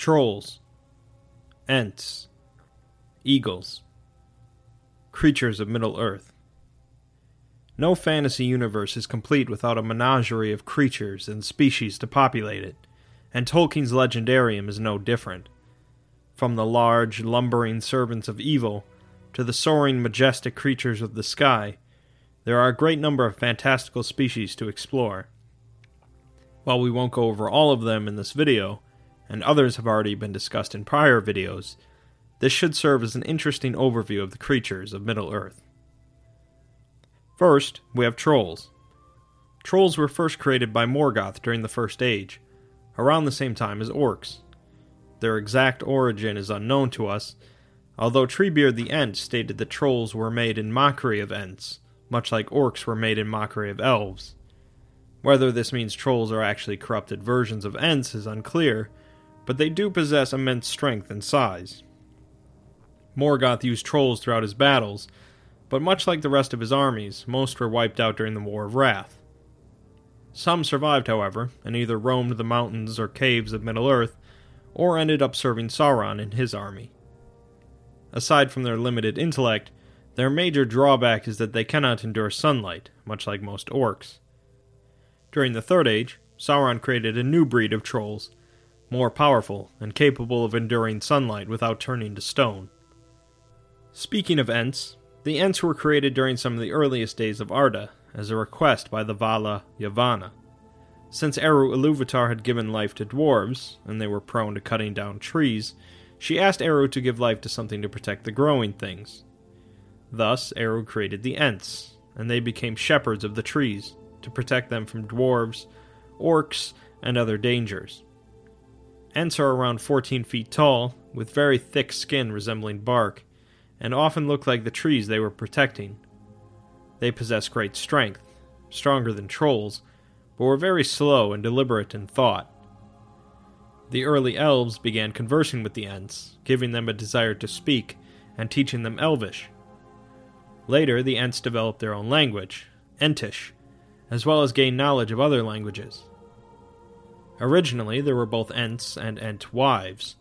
Trolls. Ents. Eagles. Creatures of Middle-earth. No fantasy universe is complete without a menagerie of creatures and species to populate it, and Tolkien's Legendarium is no different. From the large, lumbering servants of evil to the soaring, majestic creatures of the sky, there are a great number of fantastical species to explore. While we won't go over all of them in this video, and others have already been discussed in prior videos, this should serve as an interesting overview of the creatures of Middle-earth. First, we have trolls. Trolls were first created by Morgoth during the First Age, around the same time as orcs. Their exact origin is unknown to us, although Treebeard the Ent stated that trolls were made in mockery of Ents, much like orcs were made in mockery of elves. Whether this means trolls are actually corrupted versions of Ents is unclear, but they do possess immense strength and size. Morgoth used trolls throughout his battles, but much like the rest of his armies, most were wiped out during the War of Wrath. Some survived, however, and either roamed the mountains or caves of Middle-earth, or ended up serving Sauron in his army. Aside from their limited intellect, their major drawback is that they cannot endure sunlight, much like most orcs. During the Third Age, Sauron created a new breed of trolls, more powerful and capable of enduring sunlight without turning to stone. Speaking of Ents, the Ents were created during some of the earliest days of Arda as a request by the Vala Yavanna. Since Eru Iluvatar had given life to dwarves, and they were prone to cutting down trees, she asked Eru to give life to something to protect the growing things. Thus, Eru created the Ents, and they became shepherds of the trees to protect them from dwarves, orcs, and other dangers. Ents are around 14 feet tall, with very thick skin resembling bark, and often look like the trees they were protecting. They possess great strength, stronger than trolls, but were very slow and deliberate in thought. The early elves began conversing with the Ents, giving them a desire to speak and teaching them Elvish. Later, the Ents developed their own language, Entish, as well as gained knowledge of other languages. Originally, there were both Ents and Ent wives,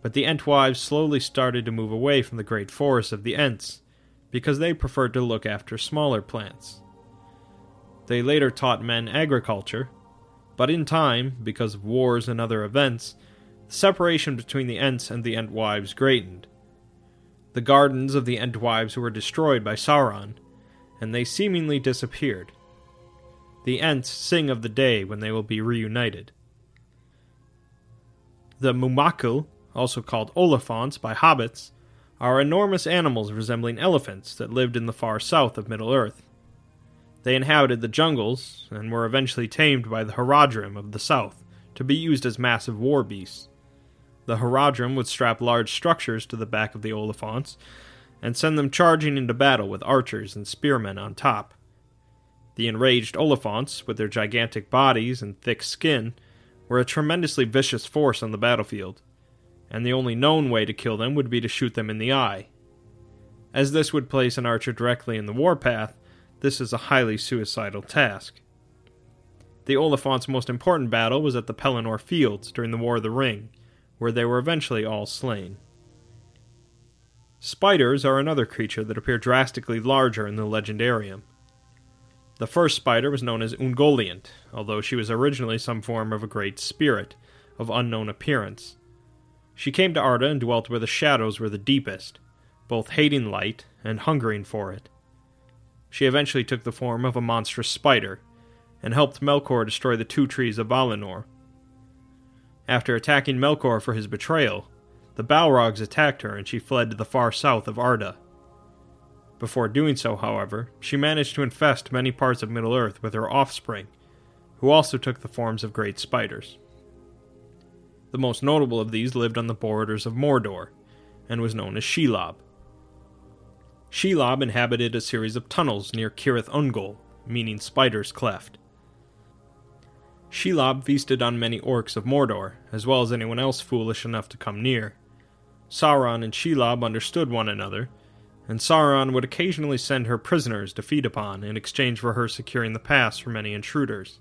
but the Entwives slowly started to move away from the great forests of the Ents, because they preferred to look after smaller plants. They later taught men agriculture, but in time, because of wars and other events, the separation between the Ents and the Entwives greatened. The gardens of the Entwives were destroyed by Sauron, and they seemingly disappeared. The Ents sing of the day when they will be reunited. The Mumakil also called Oliphaunts by hobbits, are enormous animals resembling elephants that lived in the far south of Middle-earth. They inhabited the jungles and were eventually tamed by the Haradrim of the south to be used as massive war beasts. The Haradrim would strap large structures to the back of the Oliphaunts and send them charging into battle with archers and spearmen on top. The enraged Oliphaunts, with their gigantic bodies and thick skin, were a tremendously vicious force on the battlefield and the only known way to kill them would be to shoot them in the eye. As this would place an archer directly in the warpath, this is a highly suicidal task. The Oliphaunts' most important battle was at the Pelennor Fields during the War of the Ring, where they were eventually all slain. Spiders are another creature that appear drastically larger in the Legendarium. The first spider was known as Ungoliant, although she was originally some form of a great spirit, of unknown appearance. She came to Arda and dwelt where the shadows were the deepest, both hating light and hungering for it. She eventually took the form of a monstrous spider, and helped Melkor destroy the two trees of Valinor. After attacking Melkor for his betrayal, the Balrogs attacked her and she fled to the far south of Arda. Before doing so, however, she managed to infest many parts of Middle-earth with her offspring, who also took the forms of great spiders. The most notable of these lived on the borders of Mordor, and was known as Shelob. Shelob inhabited a series of tunnels near Cirith Ungol, meaning spider's cleft. Shelob feasted on many orcs of Mordor, as well as anyone else foolish enough to come near. Sauron and Shelob understood one another, and Sauron would occasionally send her prisoners to feed upon in exchange for her securing the pass from any intruders.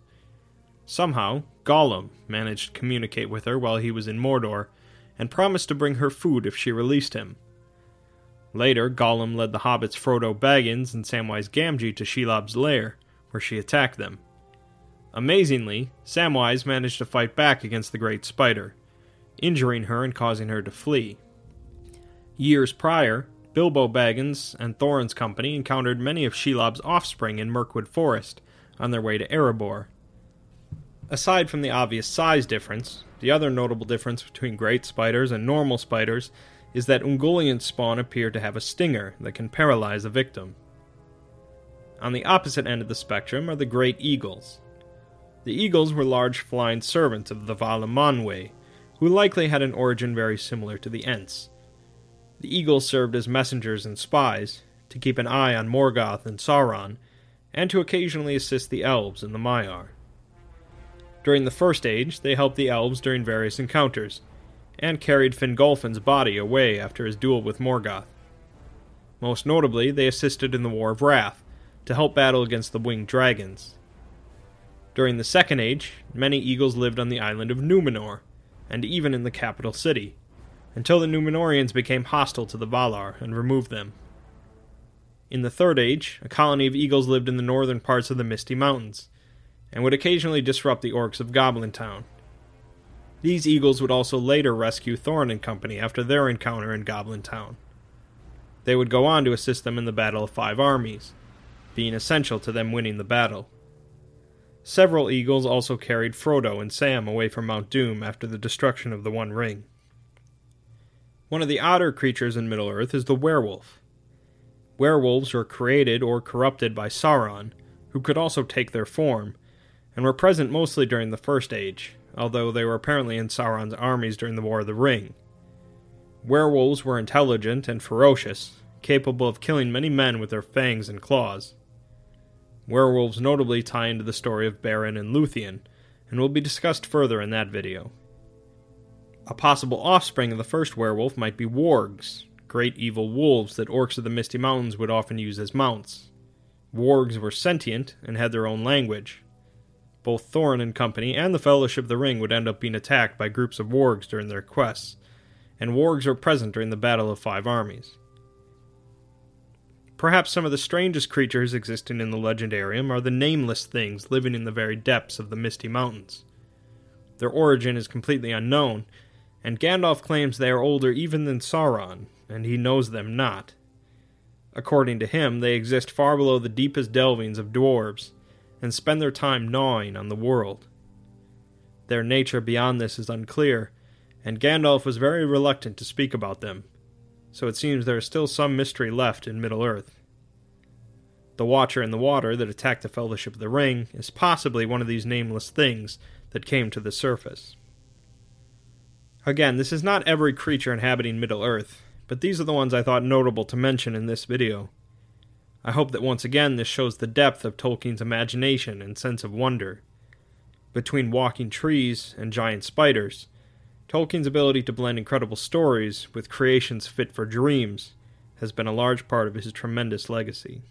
Somehow, Gollum managed to communicate with her while he was in Mordor, and promised to bring her food if she released him. Later, Gollum led the hobbits Frodo Baggins and Samwise Gamgee to Shelob's lair, where she attacked them. Amazingly, Samwise managed to fight back against the Great Spider, injuring her and causing her to flee. Years prior, Bilbo Baggins and Thorin's company encountered many of Shelob's offspring in Mirkwood Forest on their way to Erebor. Aside from the obvious size difference, the other notable difference between great spiders and normal spiders is that Ungoliant spawn appear to have a stinger that can paralyze a victim. On the opposite end of the spectrum are the great eagles. The eagles were large flying servants of the Vala Manwe, who likely had an origin very similar to the Ents. The eagles served as messengers and spies, to keep an eye on Morgoth and Sauron, and to occasionally assist the elves and the Maiar. During the First Age, they helped the elves during various encounters, and carried Fingolfin's body away after his duel with Morgoth. Most notably, they assisted in the War of Wrath, to help battle against the winged dragons. During the Second Age, many eagles lived on the island of Numenor, and even in the capital city, until the Numenoreans became hostile to the Valar and removed them. In the Third Age, a colony of eagles lived in the northern parts of the Misty Mountains, and would occasionally disrupt the orcs of Goblin Town. These eagles would also later rescue Thorin and company after their encounter in Goblin Town. They would go on to assist them in the Battle of Five Armies, being essential to them winning the battle. Several eagles also carried Frodo and Sam away from Mount Doom after the destruction of the One Ring. One of the odder creatures in Middle Earth is the werewolf. Werewolves were created or corrupted by Sauron, who could also take their form, and were present mostly during the First Age, although they were apparently in Sauron's armies during the War of the Ring. Werewolves were intelligent and ferocious, capable of killing many men with their fangs and claws. Werewolves notably tie into the story of Beren and Luthien, and will be discussed further in that video. A possible offspring of the first werewolf might be wargs, great evil wolves that orcs of the Misty Mountains would often use as mounts. Wargs were sentient and had their own language. Both Thorin and company and the Fellowship of the Ring would end up being attacked by groups of wargs during their quests, and wargs are present during the Battle of Five Armies. Perhaps some of the strangest creatures existing in the Legendarium are the nameless things living in the very depths of the Misty Mountains. Their origin is completely unknown, and Gandalf claims they are older even than Sauron, and he knows them not. According to him, they exist far below the deepest delvings of dwarves, and spend their time gnawing on the world. Their nature beyond this is unclear, and Gandalf was very reluctant to speak about them, so it seems there is still some mystery left in Middle Earth. The Watcher in the Water that attacked the Fellowship of the Ring is possibly one of these nameless things that came to the surface. Again, this is not every creature inhabiting Middle Earth, but these are the ones I thought notable to mention in this video. I hope that once again this shows the depth of Tolkien's imagination and sense of wonder. Between walking trees and giant spiders, Tolkien's ability to blend incredible stories with creations fit for dreams has been a large part of his tremendous legacy.